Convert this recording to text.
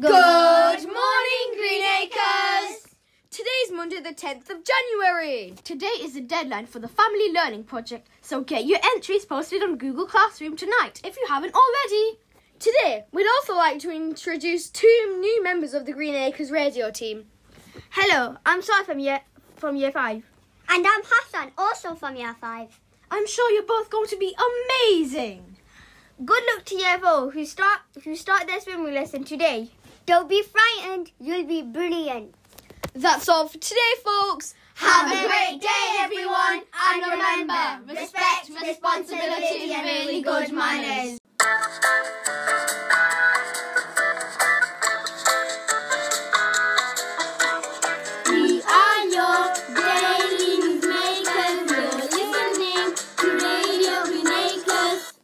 Good morning, Green Acres! Today's Monday, the 10th of January. Today is the deadline for the Family Learning Project, so get your entries posted on Google Classroom tonight if you haven't already. Today, we'd also like to introduce two new members of the Greenacres radio team. Hello, I'm Sai from year, from year 5. And I'm Hassan, also from year 5. I'm sure you're both going to be amazing. Good luck to Yevo who start who start their swimming lesson today. Don't be frightened, you'll be brilliant. That's all for today, folks. Have a great day, everyone, and remember, respect, responsibility, and really good manners.